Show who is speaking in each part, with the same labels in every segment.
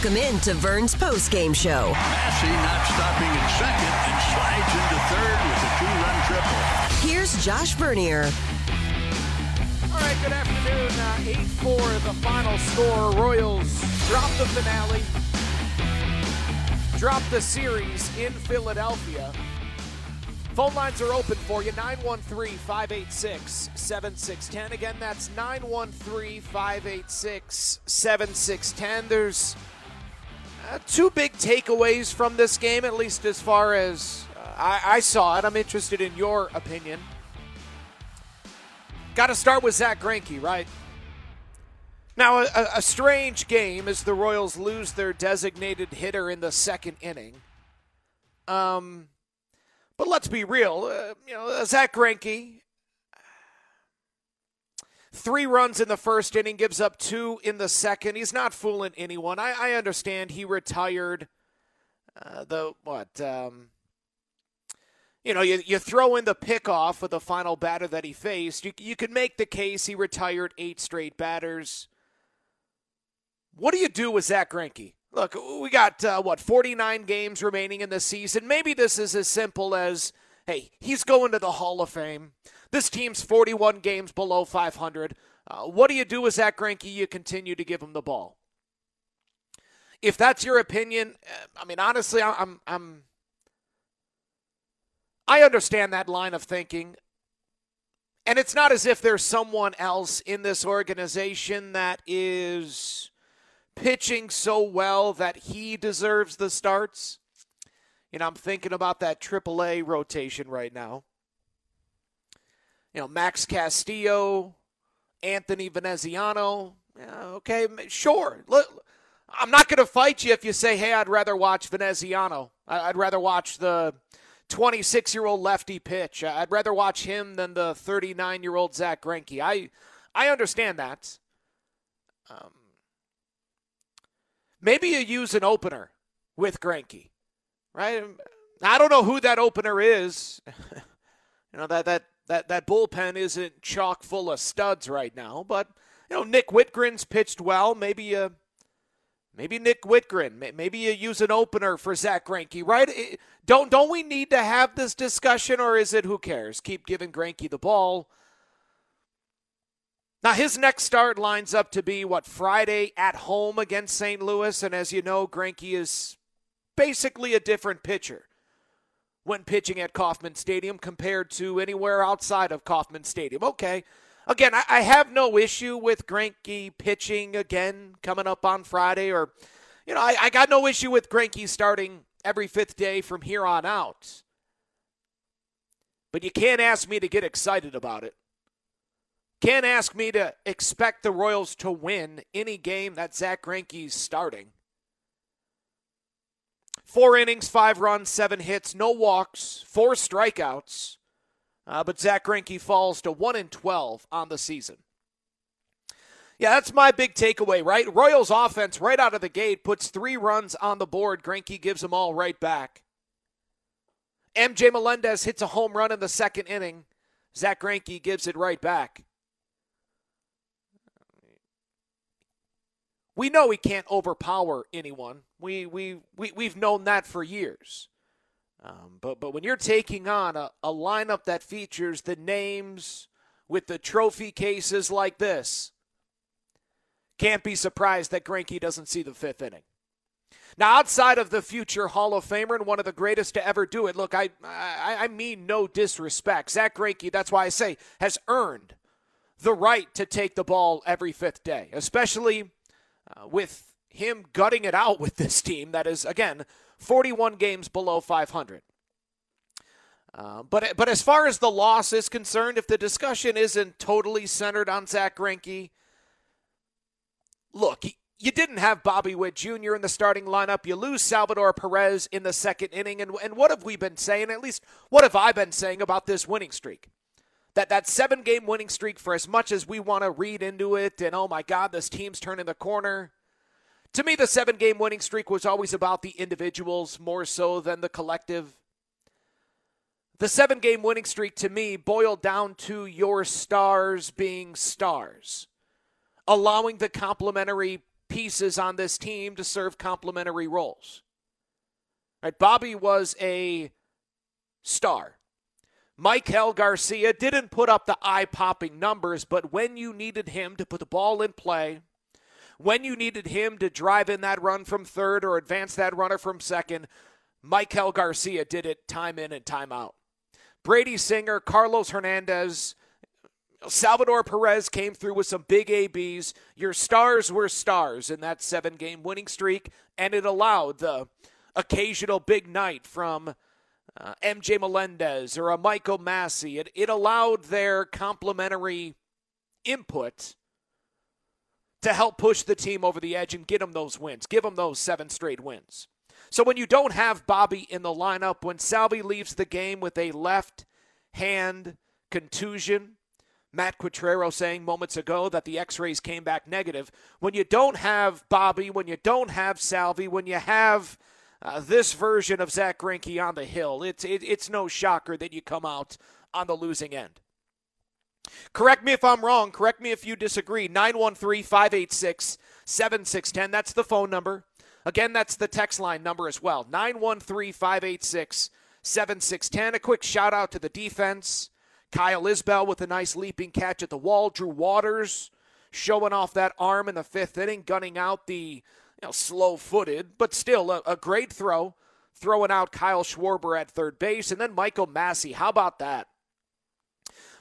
Speaker 1: Welcome in to Vern's post game show.
Speaker 2: Massey not stopping at second and slides into third with a two run triple.
Speaker 1: Here's Josh Vernier.
Speaker 3: All right, good afternoon. Uh, 8 4 the final score. Royals drop the finale, drop the series in Philadelphia. Phone lines are open for you 913 586 7610. Again, that's 913 586 7610. There's uh, two big takeaways from this game, at least as far as uh, I, I saw it. I'm interested in your opinion. Got to start with Zack Greinke, right? Now, a, a, strange game as the Royals lose their designated hitter in the second inning. Um, but let's be real. Uh, you know, Zack Greinke, three runs in the first inning, gives up two in the second. He's not fooling anyone. I, I understand he retired. Uh, the what? Um, you know, you, you throw in the pickoff with the final batter that he faced. You, you could make the case he retired eight straight batters. What do you do with Zack Greinke? Look, we got, uh, what, 49 games remaining in the season. Maybe this is as simple as hey, he's going to the Hall of Fame. This team's 41 games below 500. Uh, what do you do with Zack Greinke? You continue to give him the ball. If that's your opinion, uh, I mean, honestly, I'm, I'm, I understand that line of thinking. And it's not as if there's someone else in this organization that is pitching so well that he deserves the starts. You know, I'm thinking about that AAA rotation right now. You know, Max Castillo, Anthony Veneziano. Yeah, okay, sure. Look, I'm not going to fight you if you say, hey, I'd rather watch Veneziano. I'd rather watch the 26 year old lefty pitch. I'd rather watch him than the 39 year old Zack Greinke. I, I understand that. Um, Maybe you use an opener with Greinke, right? Um, I don't know who that opener is. you know that that that that bullpen isn't chock full of studs right now, but you know Nick Wittgren's pitched well. Maybe you maybe Nick Wittgren. Maybe you use an opener for Zack Greinke, right? Don't don't we need to have this discussion, or is it who cares? Keep giving Greinke the ball. Now, his next start lines up to be what Friday at home against St. Louis, and as you know, Greinke is basically a different pitcher when pitching at Kauffman Stadium compared to anywhere outside of Kauffman Stadium. Okay, again, I, I have no issue with Greinke pitching again coming up on Friday, or you know, I, I got no issue with Greinke starting every fifth day from here on out. But you can't ask me to get excited about it. Can't ask me to expect the Royals to win any game that Zack Greinke's starting. Four innings, five runs, seven hits, no walks, four strikeouts. Uh, but Zack Greinke falls to 1 and 12 on the season. Yeah, that's my big takeaway, right? Royals offense right out of the gate puts three runs on the board. Greinke gives them all right back. MJ Melendez hits a home run in the second inning. Zack Greinke gives it right back. We know he can't overpower anyone. We we, we we've known that for years. Um, but but when you're taking on a, a lineup that features the names with the trophy cases like this, can't be surprised that Greinke doesn't see the fifth inning. Now, outside of the future Hall of Famer and one of the greatest to ever do it, look, I I, I mean no disrespect. Zack Greinke, that's why I say, has earned the right to take the ball every fifth day, especially uh, with him gutting it out with this team that is, again, 41 games below 500. Uh, but but as far as the loss is concerned, if the discussion isn't totally centered on Zack Greinke, look, you didn't have Bobby Witt Jr. in the starting lineup. You lose Salvador Perez in the second inning, and and what have we been saying? At least what have I been saying about this winning streak? That that seven game winning streak, for as much as we want to read into it, and oh my God, this team's turning the corner. To me, the seven game winning streak was always about the individuals more so than the collective. The seven game winning streak to me boiled down to your stars being stars, allowing the complementary pieces on this team to serve complementary roles. Right, Bobby was a star. Maikel Garcia didn't put up the eye popping numbers, but when you needed him to put the ball in play, when you needed him to drive in that run from third or advance that runner from second, Maikel Garcia did it time in and time out. Brady Singer, Carlos Hernandez, Salvador Perez came through with some big ABs. Your stars were stars in that seven game winning streak, and it allowed the occasional big night from uh, MJ Melendez or a Michael Massey. It, it allowed their complementary input to help push the team over the edge and get them those wins, give them those seven straight wins. So when you don't have Bobby in the lineup, when Salvy leaves the game with a left hand contusion, Matt Quatraro saying moments ago that the x rays came back negative. When you don't have Bobby, when you don't have Salvy, when you have uh, this version of Zack Greinke on the hill, it's, it, it's no shocker that you come out on the losing end. Correct me if I'm wrong. Correct me if you disagree. 913 586 7610. That's the phone number. Again, that's the text line number as well 913 586 7610. A quick shout out to the defense. Kyle Isbel with a nice leaping catch at the wall. Drew Waters showing off that arm in the fifth inning, gunning out the you know, slow footed, but still a, a, great throw, throwing out Kyle Schwarber at third base. And then Michael Massey. How about that?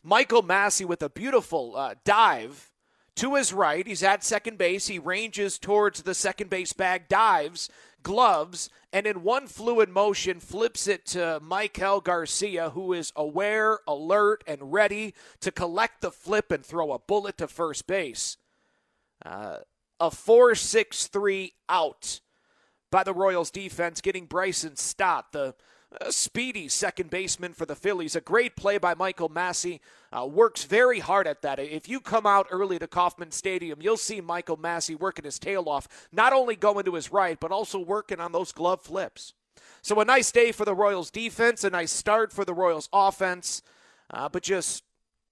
Speaker 3: Michael Massey with a beautiful uh, dive to his right. He's at second base. He ranges towards the second base bag, dives, gloves, and in one fluid motion flips it to Maikel Garcia, who is aware, alert, and ready to collect the flip and throw a bullet to first base. Uh, a 4 6 3 out by the Royals defense, getting Bryson Stott, the a speedy second baseman for the Phillies. A great play by Michael Massey. Uh, works very hard at that. If you come out early to Kauffman Stadium, you'll see Michael Massey working his tail off, not only going to his right, but also working on those glove flips. So a nice day for the Royals defense, a nice start for the Royals offense, uh, but just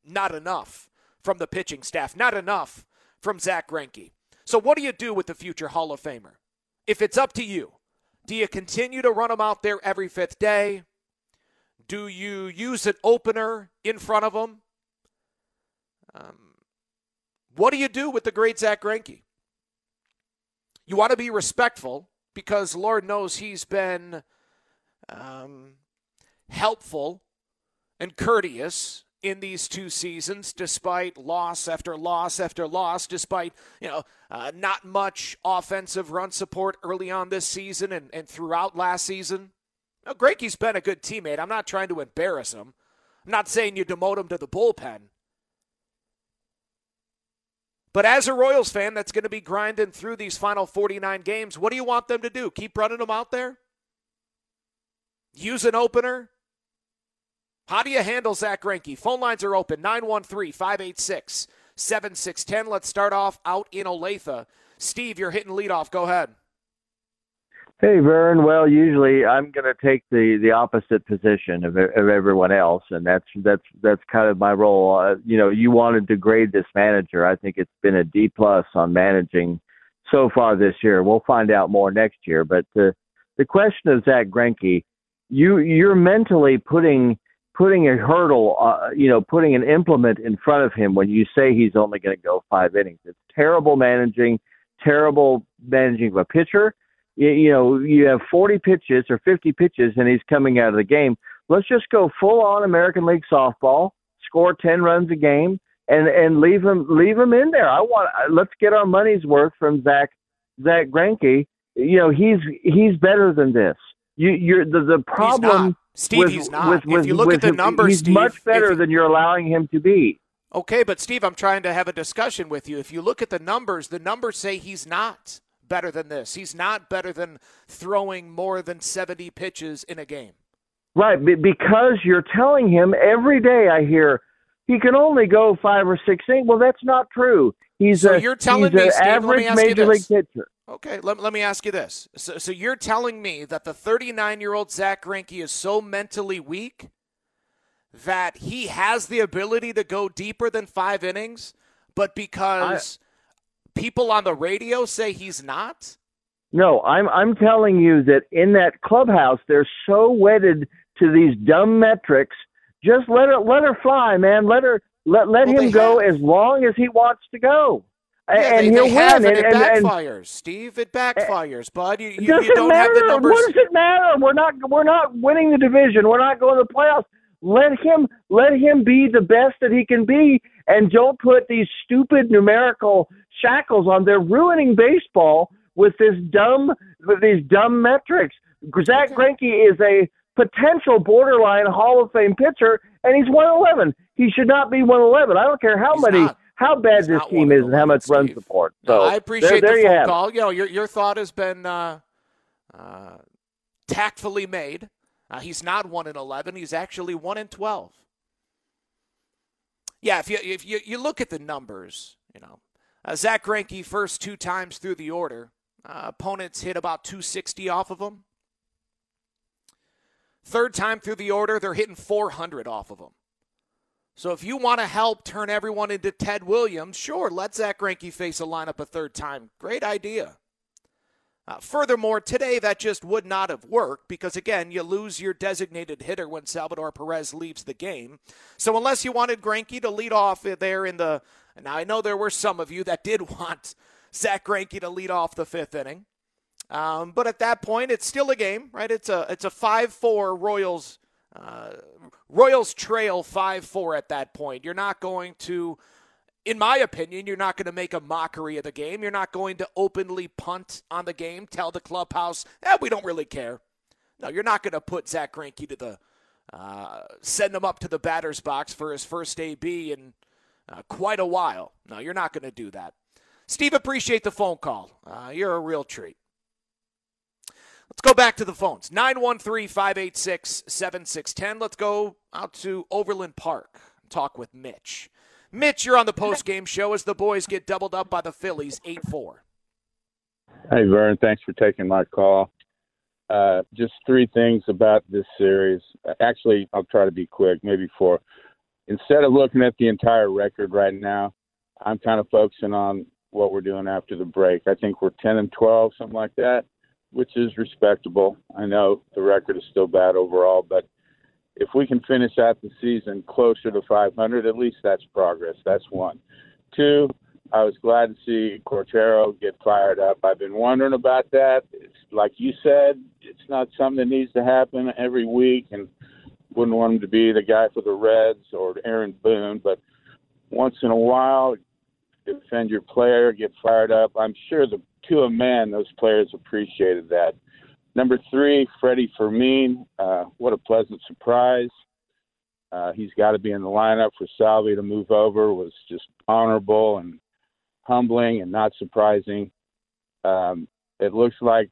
Speaker 3: not enough from the pitching staff, not enough from Zack Greinke. So what do you do with the future Hall of Famer? If it's up to you, do you continue to run them out there every fifth day? Do you use an opener in front of them? Um, what do you do with the great Zack Greinke? You want to be respectful because Lord knows he's been um, helpful and courteous in these two seasons, despite loss after loss after loss, despite you know uh, not much offensive run support early on this season and, and throughout last season. Now, Greinke's been a good teammate. I'm not trying to embarrass him. I'm not saying you demote him to the bullpen. But as a Royals fan that's going to be grinding through these final 49 games, what do you want them to do? Keep running them out there? Use an opener? How do you handle Zack Greinke? Phone lines are open 913 586 7610. Let's start off out in Olathe. Steve, you're hitting leadoff. Go ahead.
Speaker 4: Hey, Vern. Well, usually I'm going to take the the opposite position of, of everyone else, and that's that's that's kind of my role. Uh, you know, you wanted to grade this manager. I think it's been a D plus on managing so far this year. We'll find out more next year. But the the question of Zack Greinke, you you're mentally putting putting a hurdle, uh, you know, putting an implement in front of him when you say he's only going to go five innings. It's terrible managing, terrible managing of a pitcher. You, you know, you have 40 pitches or 50 pitches and he's coming out of the game. Let's just go full on American League softball, score 10 runs a game, and and leave him leave him in there. I want let's get our money's worth from Zack Zack Greinke. You know, he's he's better than this. You, you're the the problem.
Speaker 3: Steve,
Speaker 4: with,
Speaker 3: he's not.
Speaker 4: With, with,
Speaker 3: if you look at the numbers,
Speaker 4: he's
Speaker 3: Steve,
Speaker 4: much better
Speaker 3: you,
Speaker 4: than you're allowing him to be.
Speaker 3: Okay, but Steve, I'm trying to have a discussion with you. If you look at the numbers, the numbers say he's not better than this. He's not better than throwing more than 70 pitches in a game.
Speaker 4: Right, because you're telling him every day. I hear he can only go five or six innings. Well, that's not true. He's
Speaker 3: so
Speaker 4: a
Speaker 3: you're telling me,
Speaker 4: an
Speaker 3: Steve,
Speaker 4: average major league pitcher.
Speaker 3: Okay, let, let me ask you this. So, so you're telling me that the 39 year old Zack Greinke is so mentally weak that he has the ability to go deeper than five innings, but because I, people on the radio say he's not?
Speaker 4: No, I'm I'm telling you that in that clubhouse they're so wedded to these dumb metrics. Just let her let her fly, man. Let her let let
Speaker 3: well,
Speaker 4: him go
Speaker 3: have.
Speaker 4: as long as he wants to go.
Speaker 3: Yeah,
Speaker 4: and
Speaker 3: they,
Speaker 4: he'll
Speaker 3: they have,
Speaker 4: win.
Speaker 3: And,
Speaker 4: and,
Speaker 3: it backfires, and, Steve. It eh, backfires, bud. You, you, you don't
Speaker 4: matter.
Speaker 3: have the numbers.
Speaker 4: What does it matter? We're not we're not winning the division. We're not going to the playoffs. Let him let him be the best that he can be, and don't put these stupid numerical shackles on. They're ruining baseball with this dumb with these dumb metrics. Zack okay. Greinke is a potential borderline Hall of Fame pitcher, and he's 111. He should not be 111. I don't care how
Speaker 3: he's
Speaker 4: many
Speaker 3: not.
Speaker 4: how bad this team is and how much
Speaker 3: Steve.
Speaker 4: run support. So
Speaker 3: I appreciate
Speaker 4: there, there
Speaker 3: the phone
Speaker 4: have
Speaker 3: call. You know, your your thought has been uh, uh, tactfully made. Uh, he's not one in eleven. He's actually one in twelve. Yeah, if you if you, you look at the numbers, you know, uh, Zack Greinke first two times through the order, uh, opponents hit about 260 off of him. Third time through the order, they're hitting 400 off of them. So if you want to help turn everyone into Ted Williams, sure, let Zack Greinke face a lineup a third time. Great idea. Uh, furthermore, today that just would not have worked because, again, you lose your designated hitter when Salvador Perez leaves the game. So unless you wanted Greinke to lead off there in the now I know there were some of you that did want Zack Greinke to lead off the fifth inning, um, but at that point it's still a game, right? It's a it's a five four Royals uh, Royals trail five four at that point. You're not going to in my opinion, you're not going to make a mockery of the game. You're not going to openly punt on the game, tell the clubhouse, eh, we don't really care. No, you're not going to put Zack Greinke to the, uh, send him up to the batter's box for his first AB in uh, quite a while. No, you're not going to do that. Steve, appreciate the phone call. Uh, you're a real treat. Let's go back to the phones 913 586 7610. Let's go out to Overland Park talk with Mitch. Mitch, you're on the post game show as the boys get doubled up by the Phillies 8 4.
Speaker 5: Hey, Vern. Thanks for taking my call. Uh, just three things about this series. Actually, I'll try to be quick, maybe four. Instead of looking at the entire record right now, I'm kind of focusing on what we're doing after the break. I think we're 10 and 12, something like that, which is respectable. I know the record is still bad overall, but if we can finish out the season closer to 500, at least that's progress. That's one. Two, I was glad to see Quatraro get fired up. I've been wondering about that. It's like you said, it's not something that needs to happen every week, and wouldn't want him to be the guy for the Reds or Aaron Boone, but once in a while, defend your player, get fired up. I'm sure the to a man, those players appreciated that. Number three, Freddie Fermin. Uh, what a pleasant surprise. Uh, he's got to be in the lineup for Salvy to move over. Was just honorable and humbling and not surprising. Um, it looks like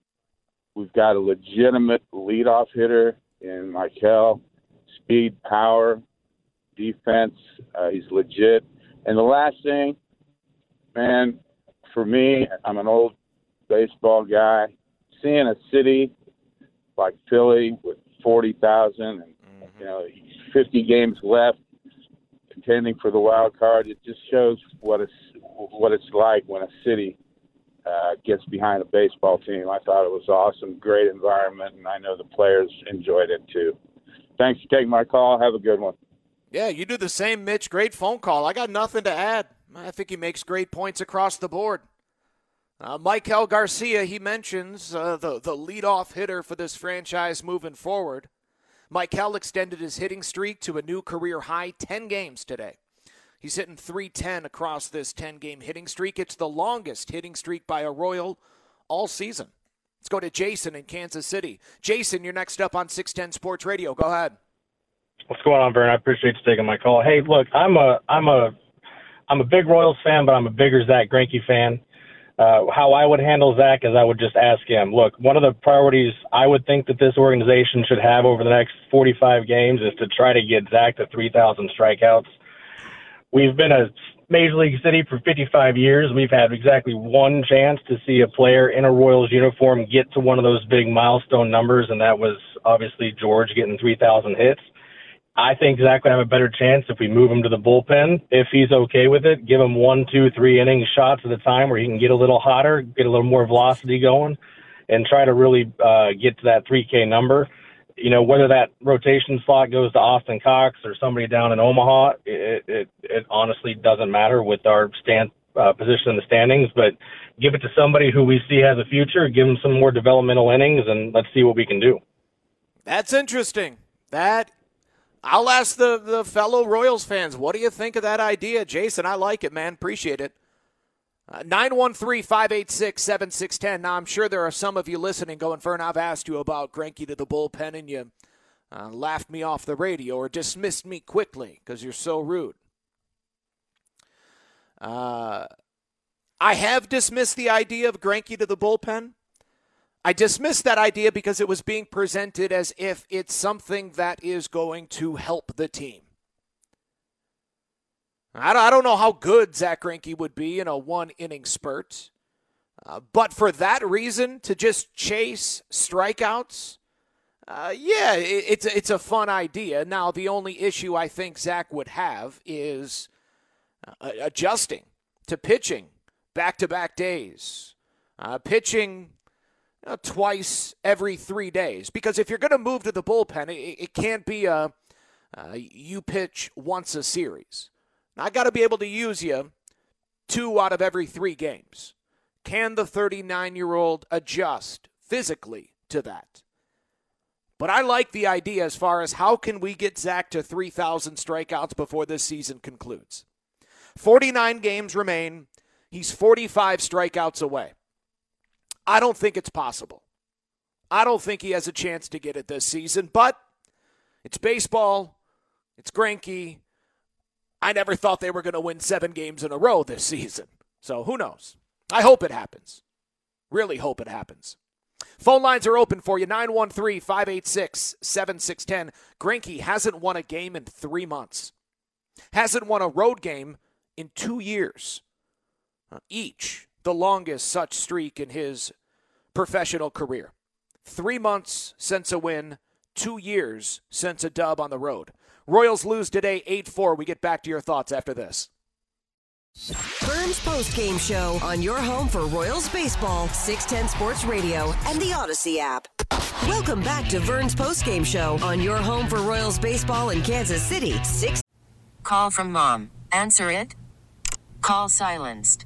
Speaker 5: we've got a legitimate leadoff hitter in Maikel. Speed, power, defense. Uh, he's legit. And the last thing, man, for me, I'm an old baseball guy seeing a city like Philly with 40,000 and mm-hmm. you know 50 games left contending for the wild card, it just shows what it's what it's like when a city uh, gets behind a baseball team. I thought it was awesome, great environment, and I know the players enjoyed it too. Thanks for taking my call. Have a good one.
Speaker 3: Yeah, you do the same, Mitch. Great phone call. I got nothing to add. I think he makes great points across the board. Uh, Maikel Garcia, he mentions uh, the, the leadoff hitter for this franchise moving forward. Maikel extended his hitting streak to a new career high 10 games today. He's hitting 310 across this 10 game hitting streak. It's the longest hitting streak by a Royal all season. Let's go to Jason in Kansas City. Jason, you're next up on 610 Sports Radio. Go ahead.
Speaker 6: What's going on, Vern? I appreciate you taking my call. Hey, look, I'm a I'm a I'm a big Royals fan, but I'm a bigger Zack Greinke fan. Uh, how I would handle Zack is I would just ask him, look, one of the priorities I would think that this organization should have over the next 45 games is to try to get Zack to 3,000 strikeouts. We've been a Major League City for 55 years. We've had exactly one chance to see a player in a Royals uniform get to one of those big milestone numbers, and that was obviously George getting 3,000 hits. I think Zack would have a better chance if we move him to the bullpen. If he's okay with it, give him one, two, three inning shots at a time where he can get a little hotter, get a little more velocity going, and try to really uh, get to that 3K number. You know, whether that rotation slot goes to Austin Cox or somebody down in Omaha, it, it, it honestly doesn't matter with our stand uh, position in the standings. But give it to somebody who we see has a future. Give him some more developmental innings, and let's see what we can do.
Speaker 3: That's interesting. That I'll ask the, the fellow Royals fans, what do you think of that idea? Jason, I like it, man. Appreciate it. Uh, 913 586 7610. Now, I'm sure there are some of you listening going, Vern, I've asked you about Greinke to the bullpen, and you uh, laughed me off the radio or dismissed me quickly because you're so rude. Uh, I have dismissed the idea of Greinke to the bullpen. I dismissed that idea because it was being presented as if it's something that is going to help the team. I don't know how good Zack Greinke would be in a one inning spurt. Uh, but for that reason, to just chase strikeouts, uh, yeah, it, it's, it's a fun idea. Now, the only issue I think Zack would have is uh, adjusting to pitching back to back days. Uh, pitching uh, twice every three days. Because if you're going to move to the bullpen, it, it can't be a uh, you pitch once a series. Now, I got to be able to use you two out of every three games. Can the 39 year old adjust physically to that? But I like the idea as far as how can we get Zack to 3,000 strikeouts before this season concludes. 49 games remain. He's 45 strikeouts away. I don't think it's possible. I don't think he has a chance to get it this season, but it's baseball. It's Greinke. I never thought they were going to win seven games in a row this season. So who knows? I hope it happens. Really hope it happens. Phone lines are open for you 913 586 7610. Greinke hasn't won a game in three months, hasn't won a road game in two years. Uh, each the longest such streak in his professional career. Three months since a win, two years since a dub on the road. Royals lose today 8 4. We get back to your thoughts after this.
Speaker 1: Vern's Post Game Show on your home for Royals Baseball, 610 Sports Radio, and the Audacy app. Welcome back to Vern's Post Game Show on your home for Royals Baseball in Kansas City. Six.
Speaker 7: Call from mom. Answer it. Call silenced.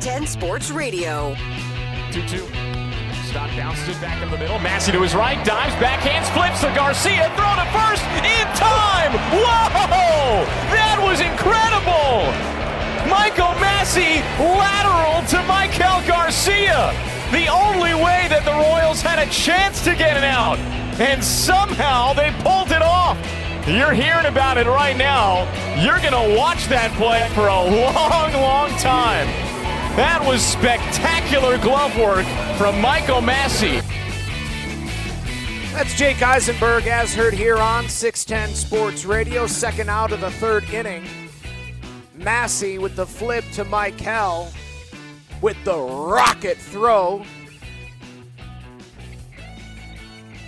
Speaker 1: 10 Sports Radio.
Speaker 8: 2 2. Stott bounces it back in the middle. Massey to his right, dives, backhands, flips to Garcia, throw to first in time. Whoa! That was incredible! Michael Massey lateral to Maikel Garcia. The only way that the Royals had a chance to get it out. And somehow they pulled it off. You're hearing about it right now. You're going to watch that play for a long, long time. That was spectacular glove work from Michael Massey.
Speaker 3: That's Jake Eisenberg, as heard here on 610 Sports Radio. Second out of the third inning. Massey with the flip to Maikel with the rocket throw.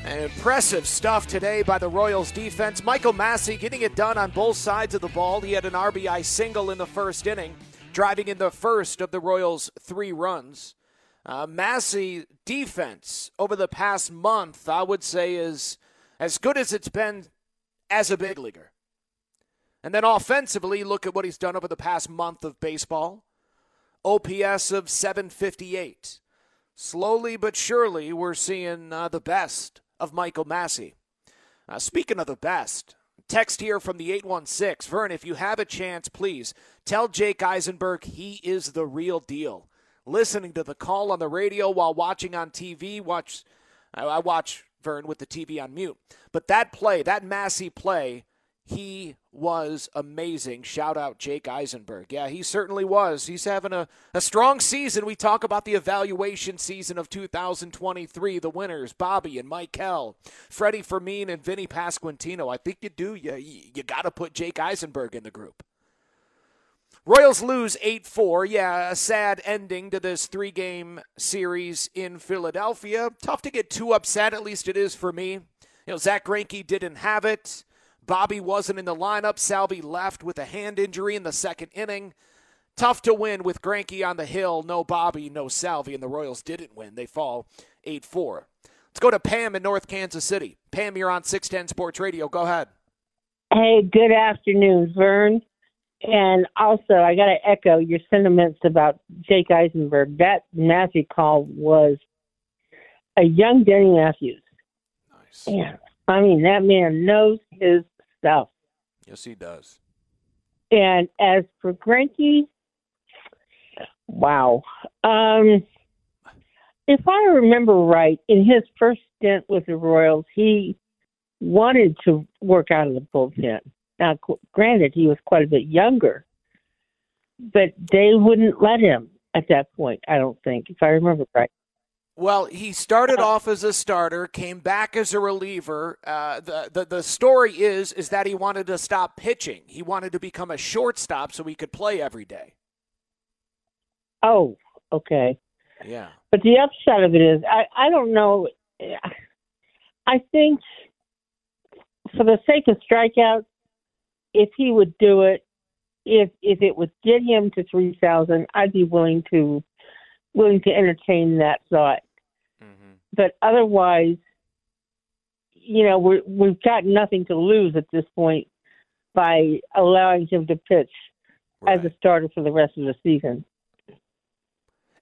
Speaker 3: And impressive stuff today by the Royals defense. Michael Massey getting it done on both sides of the ball. He had an RBI single in the first inning, driving in the first of the Royals' three runs. Uh, Massey defense over the past month, I would say, is as good as it's been as a big leaguer. And then offensively, look at what he's done over the past month of baseball. OPS of 758. Slowly but surely, we're seeing uh, the best of Michael Massey. Uh, speaking of the best, text here from the 816. Vern, if you have a chance, please tell Jake Eisenberg he is the real deal. Listening to the call on the radio while watching on TV, watch I watch Vern with the TV on mute. But that play, that Massey play, he was amazing. Shout out Jake Eisenberg. Yeah, he certainly was. He's having a, a strong season. We talk about the evaluation season of 2023. The winners, Bobby and Maikel, Freddie Fermin and Vinny Pasquantino. I think you do. You, you got to put Jake Eisenberg in the group. Royals lose 8 4. Yeah, a sad ending to this three game series in Philadelphia. Tough to get too upset, at least it is for me. You know, Zack Greinke didn't have it. Bobby wasn't in the lineup. Salvy left with a hand injury in the second inning. Tough to win with Greinke on the hill. No Bobby, no Salvy, and the Royals didn't win. They fall 8 4. Let's go to Pam in North Kansas City. Pam, you're on 610 Sports Radio. Go ahead.
Speaker 9: Hey, good afternoon, Vern. And also, I got to echo your sentiments about Jake Eisenberg. That Massey call was a young Denny Matthews.
Speaker 3: Nice.
Speaker 9: And I mean, that man knows his stuff.
Speaker 3: Yes, he does.
Speaker 9: And as for Greinke, wow. Um, if I remember right, in his first stint with the Royals, he wanted to work out of the bullpen. Now, granted, he was quite a bit younger, but they wouldn't let him at that point, I don't think, if I remember right.
Speaker 3: Well, he started off as a starter, came back as a reliever. Uh, the, the the story is is that he wanted to stop pitching. He wanted to become a shortstop so he could play every day.
Speaker 9: Oh, okay.
Speaker 3: Yeah.
Speaker 9: But the upshot of it is, I I don't know. I think for the sake of strikeouts, if he would do it, if if it would get him to three thousand, I'd be willing to willing to entertain that thought.
Speaker 3: Mm-hmm.
Speaker 9: But otherwise, you know, we're, we've got nothing to lose at this point by allowing him to pitch
Speaker 3: right.
Speaker 9: as a starter for the rest of the season.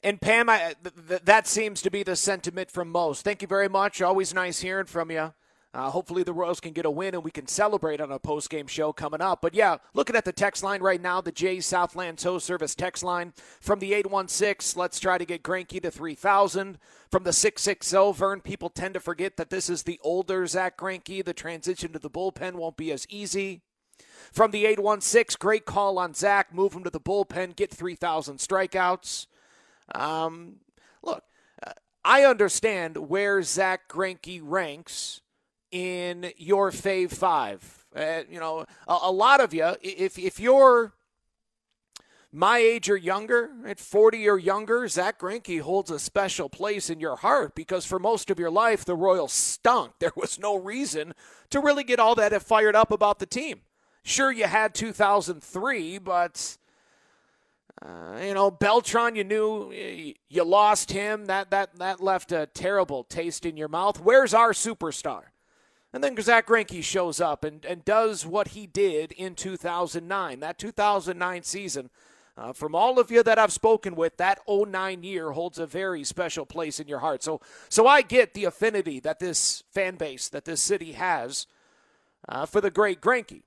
Speaker 3: And Pam, I, th- th- that seems to be the sentiment from most. Thank you very much. Always nice hearing from you. Uh, hopefully the Royals can get a win and we can celebrate on a post-game show coming up. But yeah, looking at the text line right now, the Jays Southland Tow Service text line from the 816. Let's try to get Greinke to 3,000. From the 660, Vern, people tend to forget that this is the older Zack Greinke. The transition to the bullpen won't be as easy. From the 816, great call on Zack. Move him to the bullpen, get 3,000 strikeouts. Um, look, uh, I understand where Zack Greinke ranks in your fave five. Uh, you know, a, a, lot of you, if if you're my age or younger, at 40 or younger, Zack Greinke holds a special place in your heart because for most of your life, the Royals stunk. There was no reason to really get all that fired up about the team. Sure, you had 2003, but uh, you know Beltran. You knew you lost him. That that that left a terrible taste in your mouth. Where's our superstar? And then Zack Greinke shows up and, and does what he did in 2009. That 2009 season, uh, from all of you that I've spoken with, that 09 year holds a very special place in your heart. So, so I get the affinity that this fan base, that this city has uh, for the great Greinke.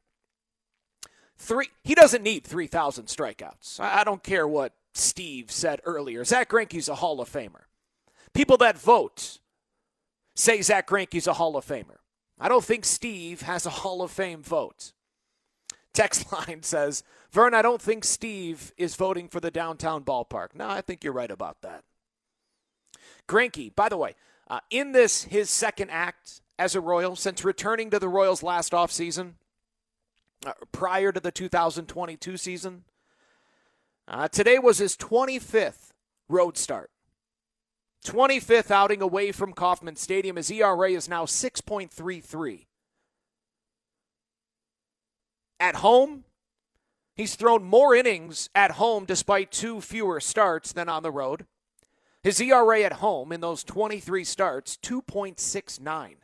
Speaker 3: Three, he doesn't need 3,000 strikeouts. I, I don't care what Steve said earlier. Zack Greinke's a Hall of Famer. People that vote say Zack Greinke's a Hall of Famer. I don't think Steve has a Hall of Fame vote. Text line says, Vern, I don't think Steve is voting for the downtown ballpark. No, I think you're right about that. Greinke, by the way, uh, in this, his second act as a Royal, since returning to the Royals last offseason, uh, prior to the 2022 season, uh, today was his 25th road start. 25th outing away from Kauffman Stadium. His ERA is now 6.33. At home, he's thrown more innings at home despite two fewer starts than on the road. His ERA at home in those 23 starts, 2.69.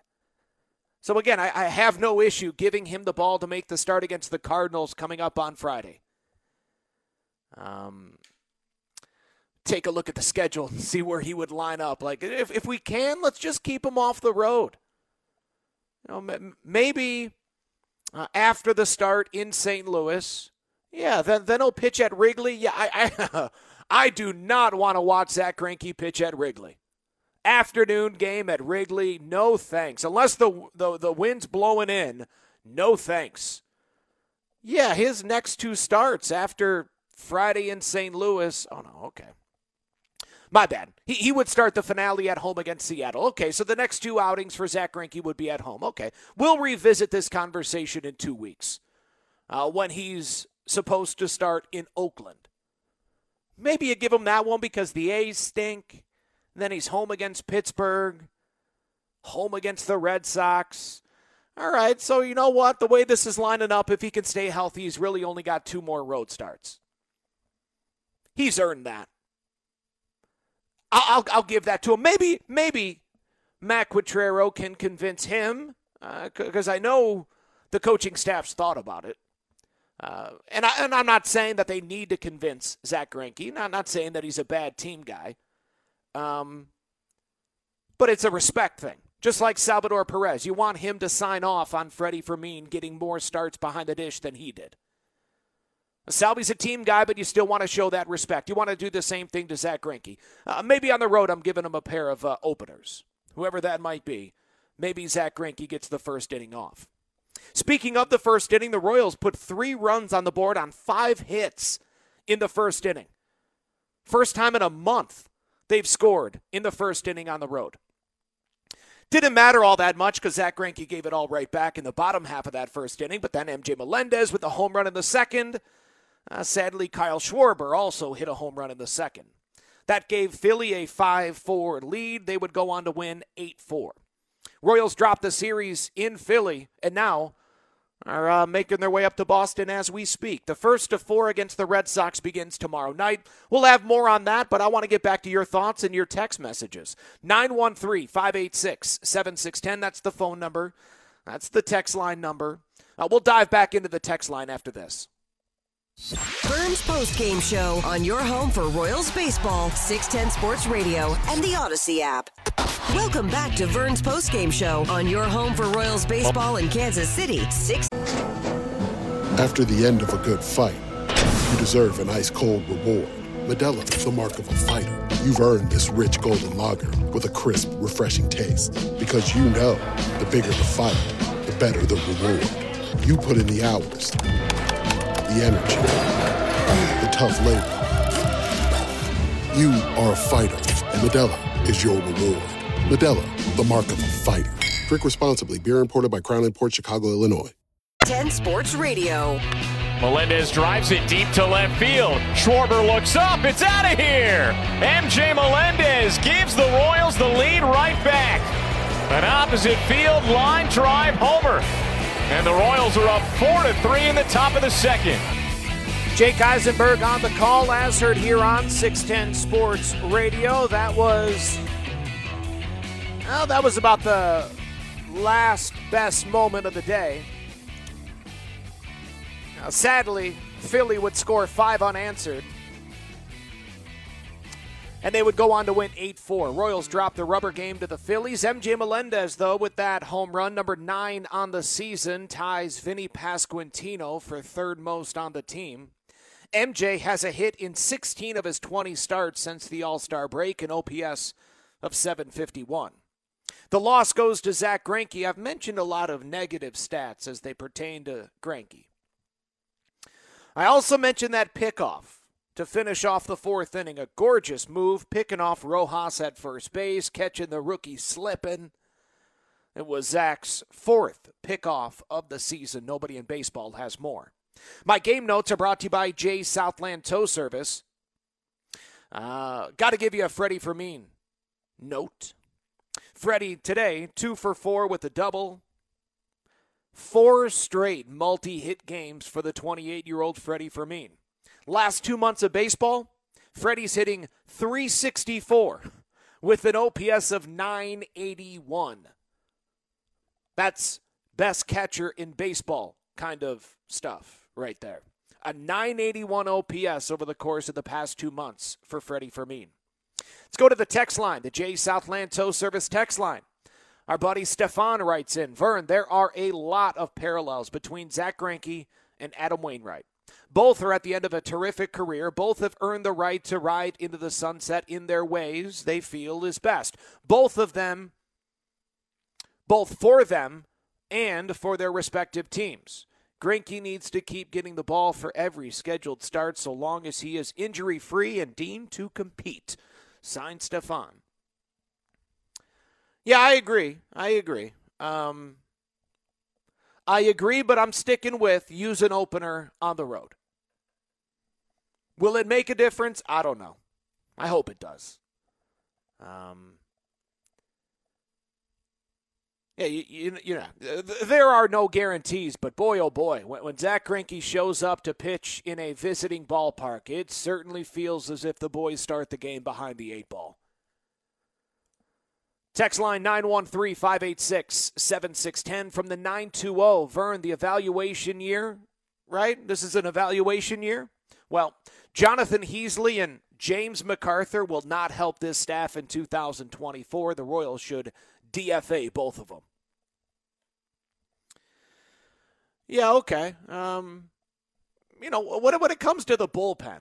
Speaker 3: So again, I, I, have no issue giving him the ball to make the start against the Cardinals coming up on Friday. Um, take a look at the schedule and see where he would line up. Like, if, if we can, let's just keep him off the road. You know, maybe uh, after the start in St. Louis, yeah, then then he'll pitch at Wrigley. Yeah, I I, I do not want to watch Zack Greinke pitch at Wrigley. Afternoon game at Wrigley, no thanks. Unless the the the wind's blowing in, no thanks. Yeah, his next two starts after Friday in St. Louis. Oh no, okay. My bad. He, he would start the finale at home against Seattle. Okay, so the next two outings for Zack Greinke would be at home. Okay, we'll revisit this conversation in two weeks uh, when he's supposed to start in Oakland. Maybe you give him that one because the A's stink. Then he's home against Pittsburgh, home against the Red Sox. All right, so you know what? The way this is lining up, if he can stay healthy, he's really only got two more road starts. He's earned that. I'll, I'll, I'll give that to him. Maybe, maybe Matt Quatraro can convince him because uh, I know the coaching staff's thought about it. Uh, and, I, and I'm not saying that they need to convince Zack Greinke. Not not saying that he's a bad team guy. Um, but it's a respect thing. Just like Salvador Perez, you want him to sign off on Freddie Fermin getting more starts behind the dish than he did. Salvy's a team guy, but you still want to show that respect. You want to do the same thing to Zack Greinke. Uh, maybe on the road, I'm giving him a pair of uh, openers, whoever that might be. Maybe Zack Greinke gets the first inning off. Speaking of the first inning, the Royals put three runs on the board on five hits in the first inning. First time in a month they've scored in the first inning on the road. Didn't matter all that much because Zack Greinke gave it all right back in the bottom half of that first inning, but then MJ Melendez with the home run in the second uh, sadly, Kyle Schwarber also hit a home run in the second. That gave Philly a 5 4 lead. They would go on to win 8 4. Royals dropped the series in Philly and now are uh, making their way up to Boston as we speak. The first of four against the Red Sox begins tomorrow night. We'll have more on that, but I want to get back to your thoughts and your text messages. 913 586 7610. That's the phone number. That's the text line number. Uh, we'll dive back into the text line after this.
Speaker 1: Vern's Post Game Show on your home for Royals baseball, 610 Sports Radio, and the Audacy app. Welcome back to Vern's Post Game Show on your home for Royals baseball in Kansas City. Six.
Speaker 10: After the end of a good fight, you deserve an ice cold reward. Modelo is the mark of a fighter. You've earned this rich golden lager with a crisp, refreshing taste. Because you know, the bigger the fight, the better the reward. You put in the hours the energy, the tough labor. You are a fighter, and Modelo is your reward. Modelo, the mark of a fighter. Drink responsibly. Beer imported by Crown Port Chicago, Illinois.
Speaker 1: 10 Sports Radio.
Speaker 8: Melendez drives it deep to left field. Schwarber looks up. It's out of here. MJ Melendez gives the Royals the lead right back. An opposite field line drive homer. And the Royals are up 4 to 3 in the top of the second.
Speaker 3: Jake Eisenberg on the call, as heard here on 610 Sports Radio. That was. Well, that was about the last best moment of the day. Now, sadly, Philly would score five unanswered. And they would go on to win 8 4. Royals dropped the rubber game to the Phillies. MJ Melendez, though, with that home run, number nine on the season, ties Vinny Pasquantino for third most on the team. MJ has a hit in 16 of his 20 starts since the All Star break, an OPS of 751. The loss goes to Zack Greinke. I've mentioned a lot of negative stats as they pertain to Greinke. I also mentioned that pickoff to finish off the fourth inning. A gorgeous move, picking off Rojas at first base, catching the rookie slipping. It was Zack's fourth pickoff of the season. Nobody in baseball has more. My game notes are brought to you by Jay Southland Tow Service. Uh, Got to give you a Freddie Fermin note. Freddie today, two for four with a double. Four straight multi hit games for the 28 year old Freddie Fermin. Last two months of baseball, Freddie's hitting 364 with an OPS of 981. That's best catcher in baseball kind of stuff right there. A 981 OPS over the course of the past two months for Freddie Fermin. Let's go to the text line, the J Southland Tow Service text line. Our buddy Stefan writes in Vern, there are a lot of parallels between Zack Greinke and Adam Wainwright. Both are at the end of a terrific career. Both have earned the right to ride into the sunset in their ways they feel is best. Both of them, both for them and for their respective teams. Greinke needs to keep getting the ball for every scheduled start so long as he is injury free and deemed to compete. Signed Stefan. Yeah, I agree. I agree. Um, I agree, but I'm sticking with use an opener on the road. Will it make a difference? I don't know. I hope it does. Um, yeah, you, you, you know, there are no guarantees, but boy, oh boy, when, when Zack Greinke shows up to pitch in a visiting ballpark, it certainly feels as if the boys start the game behind the eight ball. Text line 913 586 7610 from the 920. Vern, the evaluation year, right? This is an evaluation year? Well, Jonathan Heasley and James MacArthur will not help this staff in 2024. The Royals should DFA both of them. Yeah, okay. Um, you know, when, when it comes to the bullpen,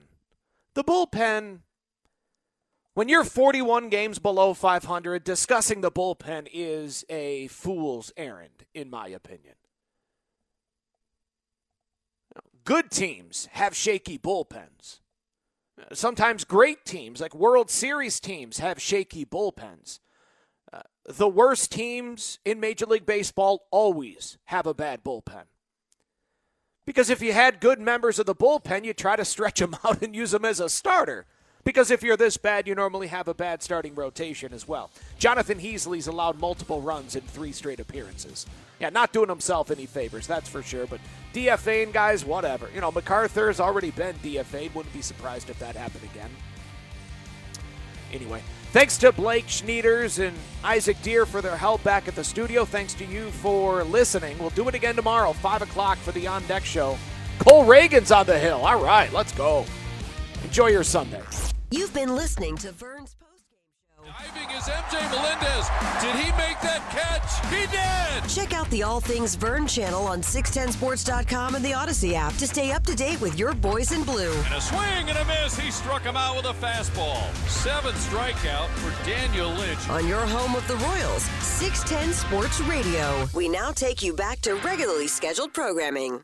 Speaker 3: the bullpen, when you're 41 games below 500, discussing the bullpen is a fool's errand, in my opinion. Good teams have shaky bullpens. Sometimes great teams, like World Series teams, have shaky bullpens. Uh, the worst teams in Major League Baseball always have a bad bullpen. Because if you had good members of the bullpen, you try to stretch them out and use them as a starter. Because if you're this bad, you normally have a bad starting rotation as well. Jonathan Heasley's allowed multiple runs in three straight appearances. Yeah, not doing himself any favors, that's for sure. But DFAing guys, whatever. You know, MacArthur's already been DFA'd. Wouldn't be surprised if that happened again. Anyway, thanks to Blake Schneiders and Isaac Deer for their help back at the studio. Thanks to you for listening. We'll do it again tomorrow, 5 o'clock for the On Deck Show. Cole Ragans on the hill. All right, let's go. Enjoy your Sunday.
Speaker 1: You've been listening to Vern's
Speaker 11: Diving is MJ Melendez. Did he make that catch? He did!
Speaker 1: Check out the All Things Vern channel on 610sports.com and the Audacy app to stay up to date with your boys in blue.
Speaker 11: And a swing and a miss. He struck him out with a fastball. Seventh strikeout for Daniel Lynch.
Speaker 1: On your home of the Royals, 610 Sports Radio. We now take you back to regularly scheduled programming.